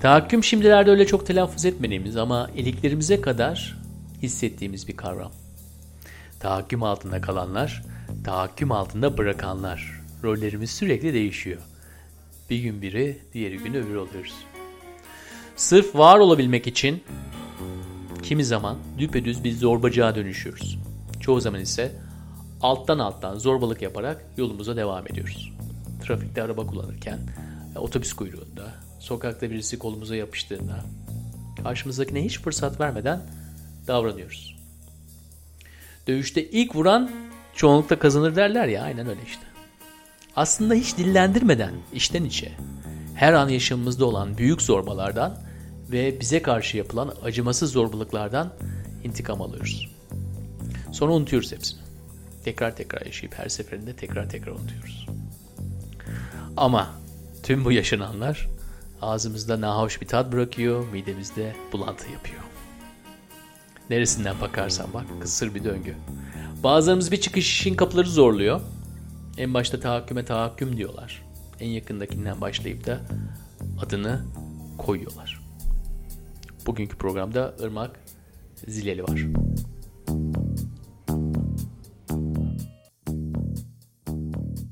Tahakküm şimdilerde öyle çok telaffuz etmediğimiz ama iliklerimize kadar hissettiğimiz bir kavram. Tahakküm altında kalanlar, tahakküm altında bırakanlar. Rollerimiz sürekli değişiyor. Bir gün biri, diğeri gün öbür oluyoruz. Sırf var olabilmek için kimi zaman düpedüz bir zorbacığa dönüşüyoruz. Çoğu zaman ise alttan alttan zorbalık yaparak yolumuza devam ediyoruz. Trafikte araba kullanırken, otobüs kuyruğunda, sokakta birisi kolumuza yapıştığında karşımızdakine hiç fırsat vermeden davranıyoruz. Dövüşte ilk vuran çoğunlukla kazanır derler ya aynen öyle işte. Aslında hiç dillendirmeden içten içe her an yaşamımızda olan büyük zorbalardan ve bize karşı yapılan acımasız zorbalıklardan intikam alıyoruz. Sonra unutuyoruz hepsini. Tekrar tekrar yaşayıp her seferinde tekrar tekrar unutuyoruz. Ama tüm bu yaşananlar ağzımızda nahoş bir tat bırakıyor, midemizde bulantı yapıyor. Neresinden bakarsan bak kısır bir döngü. Bazılarımız bir çıkış için kapıları zorluyor. En başta tahakküme tahakküm diyorlar. En yakındakinden başlayıp da adını koyuyorlar. Bugünkü programda Irmak Zileli var.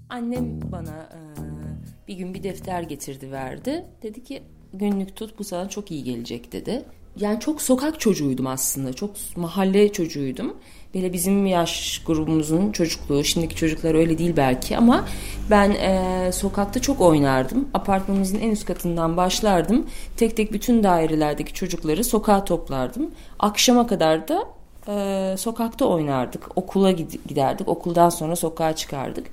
Annem bana e, bir gün bir defter getirdi verdi. Dedi ki günlük tut bu sana çok iyi gelecek dedi. Yani çok sokak çocuğuydum aslında. Çok mahalle çocuğuydum. Böyle bizim yaş grubumuzun çocukluğu. Şimdiki çocuklar öyle değil belki ama ben e, sokakta çok oynardım. Apartmanımızın en üst katından başlardım. Tek tek bütün dairelerdeki çocukları sokağa toplardım. Akşama kadar da e, sokakta oynardık. Okula giderdik. Okuldan sonra sokağa çıkardık.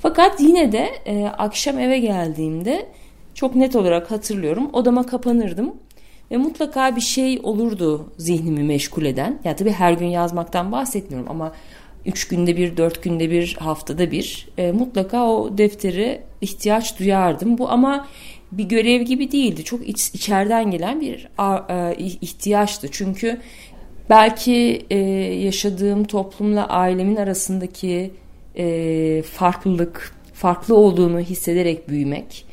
Fakat yine de e, akşam eve geldiğimde çok net olarak hatırlıyorum. Odama kapanırdım. Ve mutlaka bir şey olurdu zihnimi meşgul eden. Ya tabii her gün yazmaktan bahsetmiyorum ama üç günde bir, dört günde bir, haftada bir e, mutlaka o defteri ihtiyaç duyardım. Bu ama bir görev gibi değildi. Çok iç, içeriden gelen bir e, ihtiyaçtı. Çünkü belki e, yaşadığım toplumla ailemin arasındaki e, farklılık, farklı olduğunu hissederek büyümek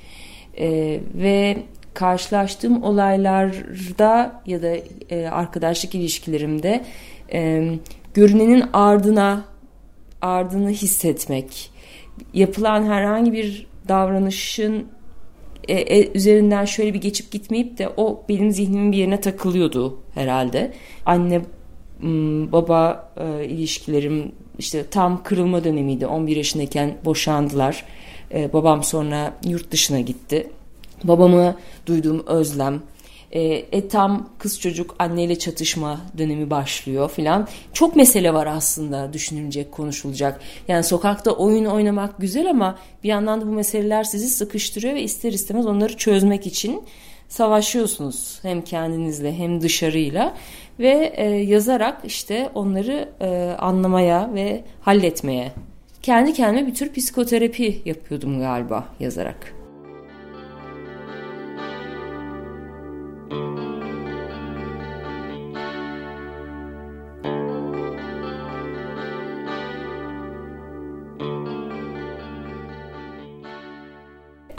e, ve karşılaştığım olaylarda ya da e, arkadaşlık ilişkilerimde e, görünenin ardına ardını hissetmek, yapılan herhangi bir davranışın e, e, üzerinden şöyle bir geçip gitmeyip de o benim zihnimin bir yerine takılıyordu herhalde. Anne baba e, ilişkilerim işte tam kırılma dönemiydi. 11 yaşındayken boşandılar. E, babam sonra yurt dışına gitti. Babamı duyduğum özlem, e, e tam kız çocuk anneyle çatışma dönemi başlıyor filan. Çok mesele var aslında düşünülecek, konuşulacak. Yani sokakta oyun oynamak güzel ama bir yandan da bu meseleler sizi sıkıştırıyor ve ister istemez onları çözmek için savaşıyorsunuz hem kendinizle hem dışarıyla ve e, yazarak işte onları e, anlamaya ve halletmeye kendi kendime bir tür psikoterapi yapıyordum galiba yazarak.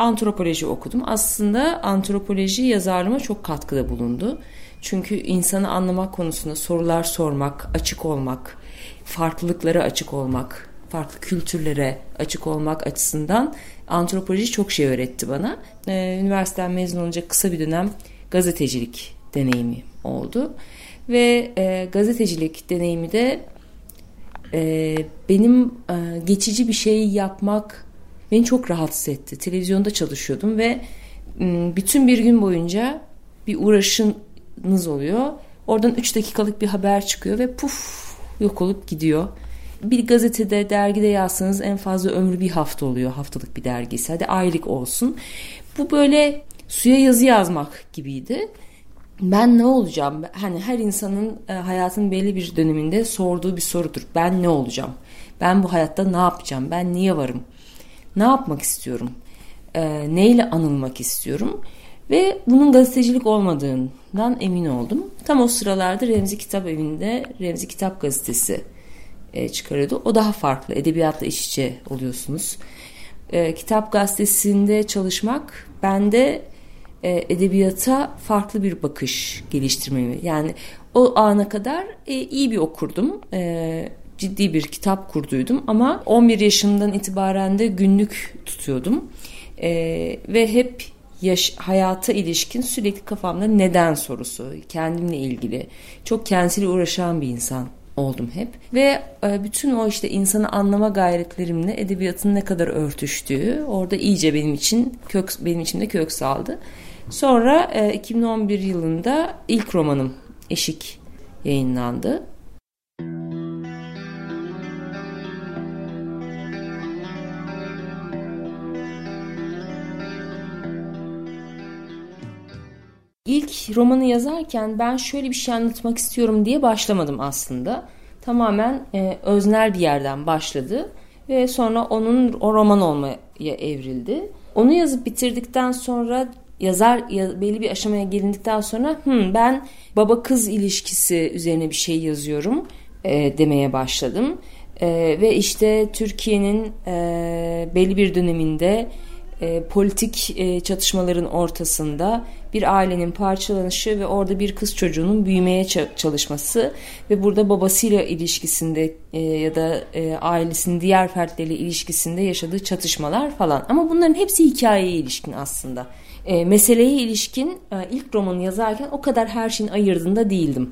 Antropoloji okudum. Aslında antropoloji yazarıma çok katkıda bulundu. Çünkü insanı anlamak konusunda sorular sormak, açık olmak, farklılıklara açık olmak, farklı kültürlere açık olmak açısından antropoloji çok şey öğretti bana. Ee, üniversiteden mezun olunca kısa bir dönem gazetecilik deneyimi oldu. Ve e, gazetecilik deneyimi de e, benim e, geçici bir şey yapmak beni çok rahatsız etti. Televizyonda çalışıyordum ve bütün bir gün boyunca bir uğraşınız oluyor. Oradan 3 dakikalık bir haber çıkıyor ve puf yok olup gidiyor. Bir gazetede, dergide yazsanız en fazla ömrü bir hafta oluyor. Haftalık bir dergisi. Hadi aylık olsun. Bu böyle suya yazı yazmak gibiydi. Ben ne olacağım? Hani her insanın e, hayatın belli bir döneminde sorduğu bir sorudur. Ben ne olacağım? Ben bu hayatta ne yapacağım? Ben niye varım? Ne yapmak istiyorum? E, neyle anılmak istiyorum? Ve bunun gazetecilik olmadığından emin oldum. Tam o sıralarda Remzi Kitap Evi'nde Remzi Kitap Gazetesi e, çıkarıyordu. O daha farklı. Edebiyatla iç içe oluyorsunuz. E, kitap gazetesinde çalışmak bende e, edebiyata farklı bir bakış geliştirmemi. Yani o ana kadar e, iyi bir okurdum. E, ciddi bir kitap kurduydum ama 11 yaşımdan itibaren de günlük tutuyordum. E, ve hep yaş, hayata ilişkin sürekli kafamda neden sorusu, kendimle ilgili. Çok kendisiyle uğraşan bir insan oldum hep. Ve e, bütün o işte insanı anlama gayretlerimle edebiyatın ne kadar örtüştüğü orada iyice benim için kök benim içimde kök saldı. Sonra 2011 e, yılında ilk romanım Eşik yayınlandı. İlk romanı yazarken ben şöyle bir şey anlatmak istiyorum diye başlamadım aslında. Tamamen e, öznel bir yerden başladı ve sonra onun o roman olmaya evrildi. Onu yazıp bitirdikten sonra yazar ya, belli bir aşamaya gelindikten sonra hmm, ben baba kız ilişkisi üzerine bir şey yazıyorum e, demeye başladım. E, ve işte Türkiye'nin e, belli bir döneminde e, politik e, çatışmaların ortasında bir ailenin parçalanışı ve orada bir kız çocuğunun büyümeye çalışması ve burada babasıyla ilişkisinde e, ya da e, ailesinin diğer fertleriyle ilişkisinde yaşadığı çatışmalar falan. Ama bunların hepsi hikayeye ilişkin aslında. E, meseleye ilişkin e, ilk romanı yazarken o kadar her şeyin ayırdığında değildim.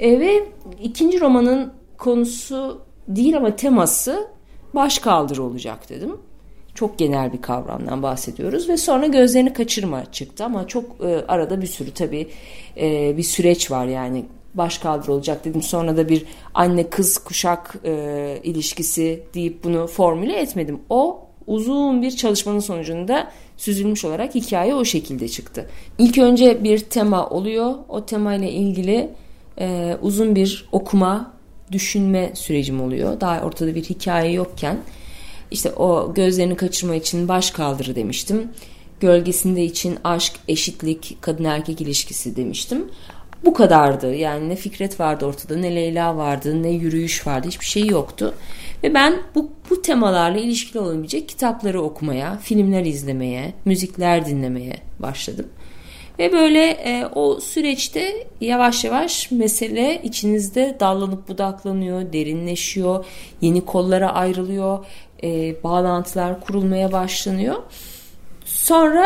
E, ve ikinci romanın konusu değil ama teması başkaldırı olacak dedim. Çok genel bir kavramdan bahsediyoruz ve sonra gözlerini kaçırma çıktı ama çok e, arada bir sürü tabii e, bir süreç var yani baş olacak dedim. Sonra da bir anne kız kuşak e, ilişkisi deyip bunu formüle etmedim. O uzun bir çalışmanın sonucunda süzülmüş olarak hikaye o şekilde çıktı. İlk önce bir tema oluyor. O tema ile ilgili e, uzun bir okuma, düşünme sürecim oluyor. Daha ortada bir hikaye yokken işte o gözlerini kaçırma için baş kaldırı demiştim. Gölgesinde için aşk, eşitlik, kadın erkek ilişkisi demiştim. Bu kadardı. Yani ne Fikret vardı ortada, ne Leyla vardı, ne yürüyüş vardı. Hiçbir şey yoktu. Ve ben bu, bu temalarla ilişkili olabilecek kitapları okumaya, filmler izlemeye, müzikler dinlemeye başladım. Ve böyle e, o süreçte yavaş yavaş mesele içinizde dallanıp budaklanıyor, derinleşiyor, yeni kollara ayrılıyor e, bağlantılar kurulmaya başlanıyor. Sonra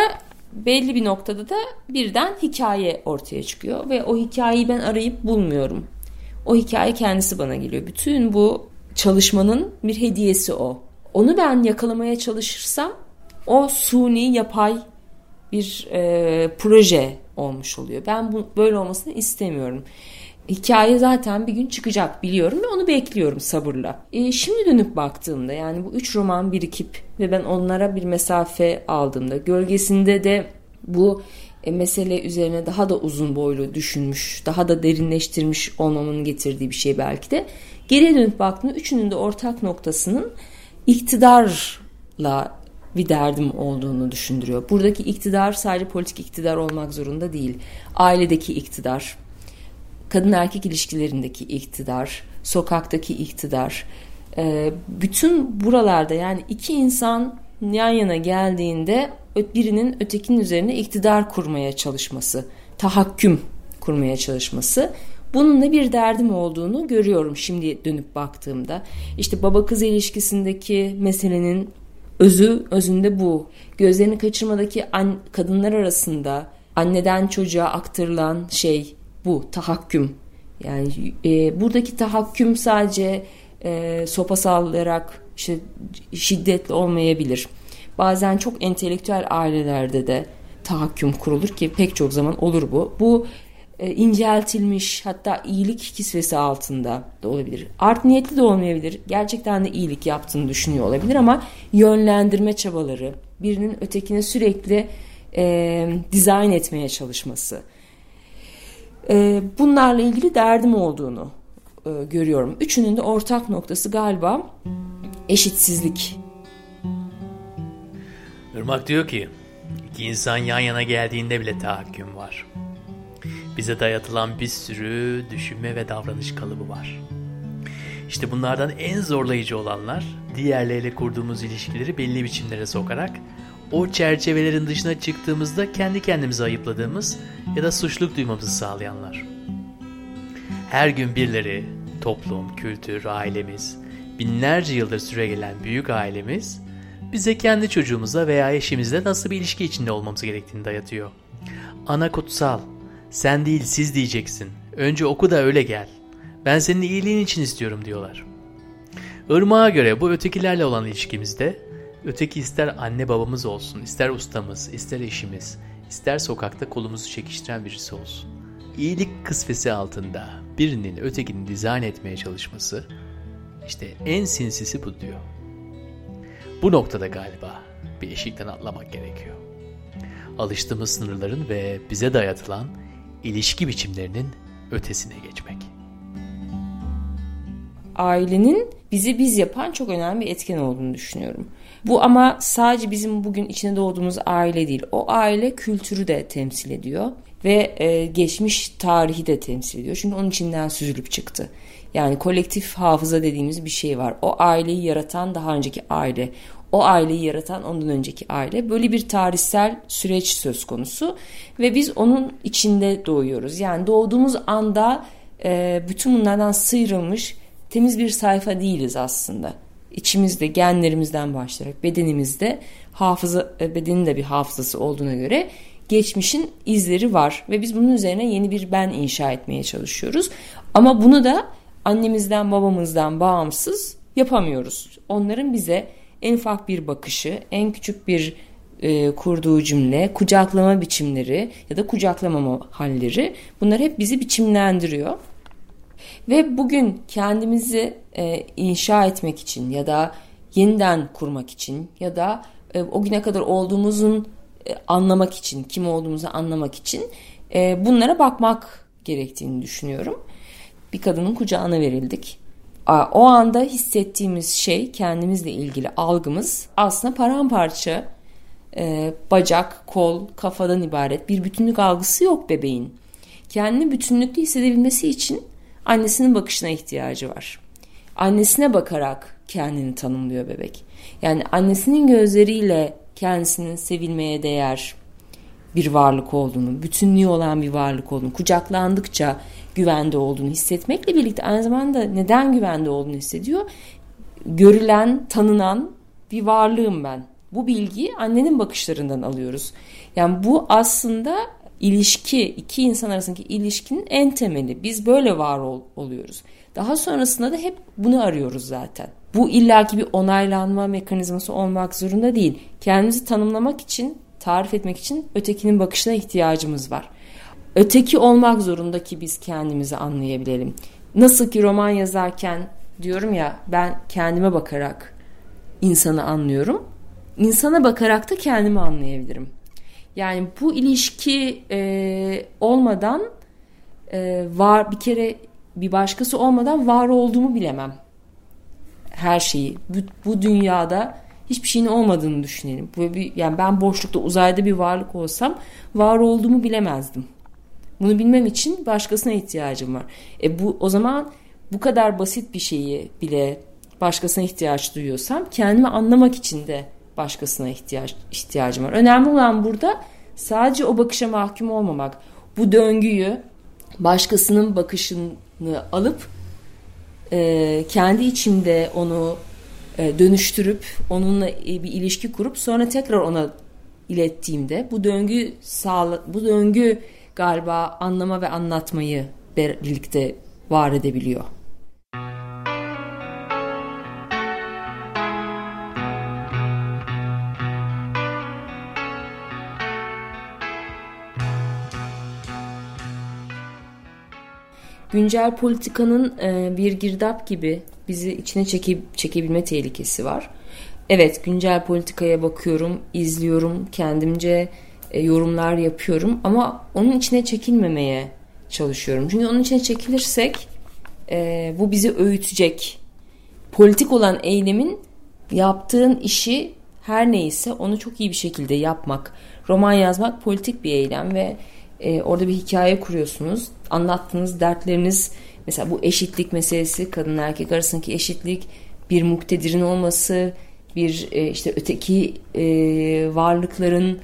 belli bir noktada da birden hikaye ortaya çıkıyor ve o hikayeyi ben arayıp bulmuyorum. O hikaye kendisi bana geliyor. Bütün bu çalışmanın bir hediyesi o. Onu ben yakalamaya çalışırsam o suni yapay bir e, proje olmuş oluyor. Ben bu böyle olmasını istemiyorum hikaye zaten bir gün çıkacak biliyorum ve onu bekliyorum sabırla. E, şimdi dönüp baktığımda yani bu üç roman birikip ve ben onlara bir mesafe aldığımda gölgesinde de bu e, mesele üzerine daha da uzun boylu düşünmüş, daha da derinleştirmiş olmamın getirdiği bir şey belki de. Geriye dönüp baktığımda üçünün de ortak noktasının iktidarla bir derdim olduğunu düşündürüyor. Buradaki iktidar sadece politik iktidar olmak zorunda değil. Ailedeki iktidar, kadın erkek ilişkilerindeki iktidar, sokaktaki iktidar, e, bütün buralarda yani iki insan yan yana geldiğinde birinin ötekinin üzerine iktidar kurmaya çalışması, tahakküm kurmaya çalışması. Bununla bir derdim olduğunu görüyorum şimdi dönüp baktığımda. İşte baba kız ilişkisindeki meselenin özü özünde bu. Gözlerini kaçırmadaki an, kadınlar arasında anneden çocuğa aktarılan şey bu tahakküm. Yani e, buradaki tahakküm sadece e, sopa sallayarak işte şiddetli olmayabilir. Bazen çok entelektüel ailelerde de tahakküm kurulur ki pek çok zaman olur bu. Bu e, inceltilmiş hatta iyilik kisvesi altında da olabilir. Art niyetli de olmayabilir. Gerçekten de iyilik yaptığını düşünüyor olabilir ama yönlendirme çabaları, birinin ötekine sürekli e, dizayn etmeye çalışması e, bunlarla ilgili derdim olduğunu e, görüyorum. Üçünün de ortak noktası galiba eşitsizlik. Irmak diyor ki iki insan yan yana geldiğinde bile tahakküm var. Bize dayatılan bir sürü düşünme ve davranış kalıbı var. İşte bunlardan en zorlayıcı olanlar diğerleriyle kurduğumuz ilişkileri belli biçimlere sokarak o çerçevelerin dışına çıktığımızda kendi kendimizi ayıpladığımız ya da suçluluk duymamızı sağlayanlar. Her gün birileri, toplum, kültür, ailemiz, binlerce yıldır süre gelen büyük ailemiz bize kendi çocuğumuza veya eşimizle nasıl bir ilişki içinde olmamız gerektiğini dayatıyor. Ana kutsal, sen değil siz diyeceksin. Önce oku da öyle gel. Ben senin iyiliğin için istiyorum diyorlar. Irmağa göre bu ötekilerle olan ilişkimizde öteki ister anne babamız olsun, ister ustamız, ister eşimiz, ister sokakta kolumuzu çekiştiren birisi olsun. İyilik kısvesi altında birinin ötekini dizayn etmeye çalışması işte en sinsisi bu diyor. Bu noktada galiba bir eşikten atlamak gerekiyor. Alıştığımız sınırların ve bize dayatılan ilişki biçimlerinin ötesine geçmek. Ailenin bizi biz yapan çok önemli bir etken olduğunu düşünüyorum. Bu ama sadece bizim bugün içine doğduğumuz aile değil. O aile kültürü de temsil ediyor ve e, geçmiş tarihi de temsil ediyor. Çünkü onun içinden süzülüp çıktı. Yani kolektif hafıza dediğimiz bir şey var. O aileyi yaratan daha önceki aile. O aileyi yaratan ondan önceki aile. Böyle bir tarihsel süreç söz konusu. Ve biz onun içinde doğuyoruz. Yani doğduğumuz anda e, bütün bunlardan sıyrılmış temiz bir sayfa değiliz aslında. İçimizde genlerimizden başlayarak bedenimizde hafıza e, bedenin de bir hafızası olduğuna göre geçmişin izleri var ve biz bunun üzerine yeni bir ben inşa etmeye çalışıyoruz. Ama bunu da annemizden babamızdan bağımsız yapamıyoruz. Onların bize en ufak bir bakışı, en küçük bir e, kurduğu cümle, kucaklama biçimleri ya da kucaklamama halleri bunlar hep bizi biçimlendiriyor. Ve bugün kendimizi e, inşa etmek için ya da yeniden kurmak için ya da e, o güne kadar olduğumuzun e, anlamak için, kim olduğumuzu anlamak için e, bunlara bakmak gerektiğini düşünüyorum. Bir kadının kucağına verildik. O anda hissettiğimiz şey kendimizle ilgili algımız aslında paramparça e, bacak, kol, kafadan ibaret bir bütünlük algısı yok bebeğin. Kendini bütünlüklü hissedebilmesi için annesinin bakışına ihtiyacı var. Annesine bakarak kendini tanımlıyor bebek. Yani annesinin gözleriyle kendisinin sevilmeye değer bir varlık olduğunu, bütünlüğü olan bir varlık olduğunu, kucaklandıkça güvende olduğunu hissetmekle birlikte aynı zamanda neden güvende olduğunu hissediyor? Görülen, tanınan bir varlığım ben. Bu bilgiyi annenin bakışlarından alıyoruz. Yani bu aslında ilişki, iki insan arasındaki ilişkinin en temeli. Biz böyle var ol, oluyoruz. Daha sonrasında da hep bunu arıyoruz zaten. Bu illaki bir onaylanma mekanizması olmak zorunda değil. Kendimizi tanımlamak için, tarif etmek için ötekinin bakışına ihtiyacımız var. Öteki olmak zorunda ki biz kendimizi anlayabilelim. Nasıl ki roman yazarken diyorum ya ben kendime bakarak insanı anlıyorum. İnsana bakarak da kendimi anlayabilirim. Yani bu ilişki e, olmadan e, var bir kere bir başkası olmadan var olduğumu bilemem. Her şeyi bu, bu dünyada hiçbir şeyin olmadığını düşünelim. Böyle bir, yani ben boşlukta uzayda bir varlık olsam var olduğumu bilemezdim. Bunu bilmem için başkasına ihtiyacım var. E bu o zaman bu kadar basit bir şeyi bile başkasına ihtiyaç duyuyorsam kendimi anlamak için de başkasına ihtiyaç ihtiyacım var. Önemli olan burada sadece o bakışa mahkum olmamak. Bu döngüyü başkasının bakışını alıp e, kendi içimde onu e, dönüştürüp onunla bir ilişki kurup sonra tekrar ona ilettiğimde bu döngü sağla, bu döngü galiba anlama ve anlatmayı birlikte var edebiliyor. Güncel politikanın e, bir girdap gibi bizi içine çeke, çekebilme tehlikesi var. Evet güncel politikaya bakıyorum, izliyorum, kendimce e, yorumlar yapıyorum ama onun içine çekilmemeye çalışıyorum. Çünkü onun içine çekilirsek e, bu bizi öğütecek. Politik olan eylemin yaptığın işi her neyse onu çok iyi bir şekilde yapmak. Roman yazmak politik bir eylem ve e, orada bir hikaye kuruyorsunuz. Anlattığınız dertleriniz mesela bu eşitlik meselesi kadın erkek arasındaki eşitlik bir muktedirin olması bir e, işte öteki e, varlıkların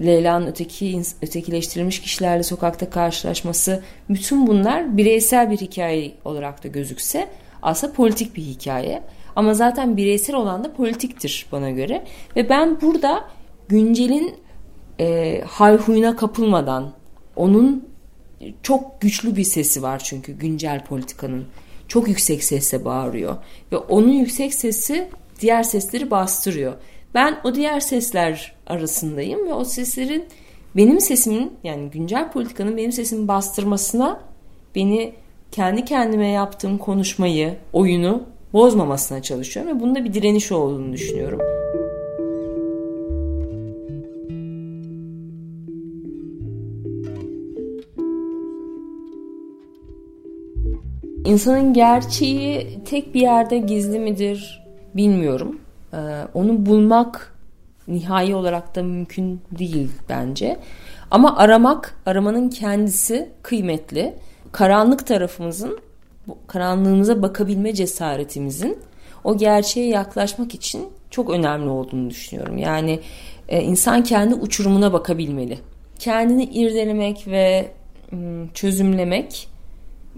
Leyla'nın öteki ötekileştirilmiş kişilerle sokakta karşılaşması bütün bunlar bireysel bir hikaye olarak da gözükse aslında politik bir hikaye. Ama zaten bireysel olan da politiktir bana göre. Ve ben burada güncelin e, hayhuyuna kapılmadan onun çok güçlü bir sesi var çünkü güncel politikanın. Çok yüksek sesle bağırıyor. Ve onun yüksek sesi diğer sesleri bastırıyor. Ben o diğer sesler arasındayım ve o seslerin benim sesimin yani güncel politikanın benim sesimi bastırmasına beni kendi kendime yaptığım konuşmayı, oyunu bozmamasına çalışıyorum ve bunda bir direniş olduğunu düşünüyorum. İnsanın gerçeği tek bir yerde gizli midir bilmiyorum. Ee, onu bulmak nihai olarak da mümkün değil bence. Ama aramak, aramanın kendisi kıymetli. Karanlık tarafımızın, karanlığımıza bakabilme cesaretimizin o gerçeğe yaklaşmak için çok önemli olduğunu düşünüyorum. Yani e, insan kendi uçurumuna bakabilmeli. Kendini irdelemek ve çözümlemek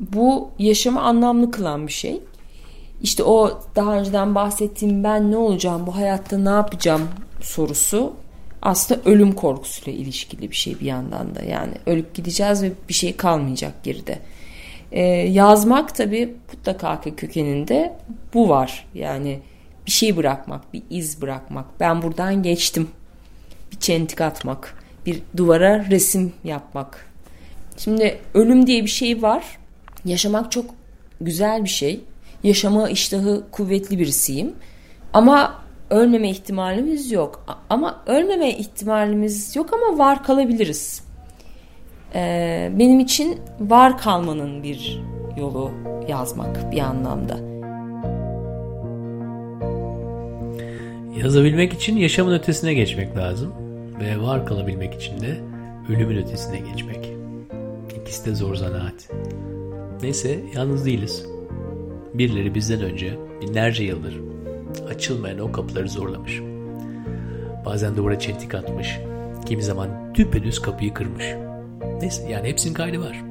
bu yaşamı anlamlı kılan bir şey. İşte o daha önceden bahsettiğim ben ne olacağım, bu hayatta ne yapacağım sorusu aslında ölüm korkusuyla ilişkili bir şey bir yandan da. Yani ölüp gideceğiz ve bir şey kalmayacak geride. Ee, yazmak tabii mutlaka kökeninde bu var. Yani bir şey bırakmak, bir iz bırakmak. Ben buradan geçtim. Bir çentik atmak, bir duvara resim yapmak. Şimdi ölüm diye bir şey var. Yaşamak çok güzel bir şey. Yaşama iştahı kuvvetli birisiyim. Ama ölmeme ihtimalimiz yok. Ama ölmeme ihtimalimiz yok ama var kalabiliriz. Ee, benim için var kalmanın bir yolu yazmak bir anlamda. Yazabilmek için yaşamın ötesine geçmek lazım ve var kalabilmek için de ölümün ötesine geçmek. İkisi de zor zanaat. Neyse yalnız değiliz. Birileri bizden önce binlerce yıldır açılmayan o kapıları zorlamış. Bazen duvara çentik atmış, kimi zaman düpedüz kapıyı kırmış. Neyse yani hepsinin kaydı var.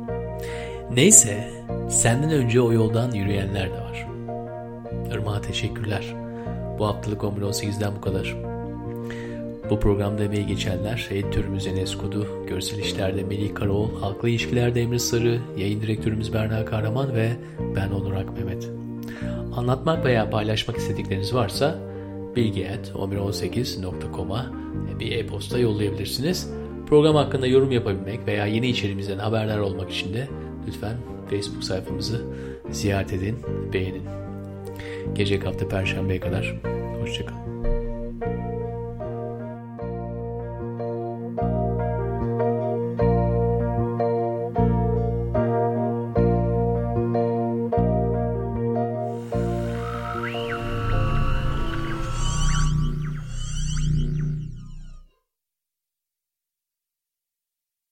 Neyse senden önce o yoldan yürüyenler de var. Irmak'a teşekkürler. Bu haftalık 11.18'den bu kadar. Bu programda emeği geçenler editörümüz Enes Kudu, görsel işlerde Melih Karaoğlu, halkla ilişkilerde Emre Sarı, yayın direktörümüz Berna Kahraman ve ben Onur Akmehmet. Anlatmak veya paylaşmak istedikleriniz varsa bilgi.1118.com'a bir e-posta yollayabilirsiniz. Program hakkında yorum yapabilmek veya yeni içeriğimizden haberdar olmak için de lütfen Facebook sayfamızı ziyaret edin, beğenin. Gelecek hafta Perşembe'ye kadar. Hoşçakalın.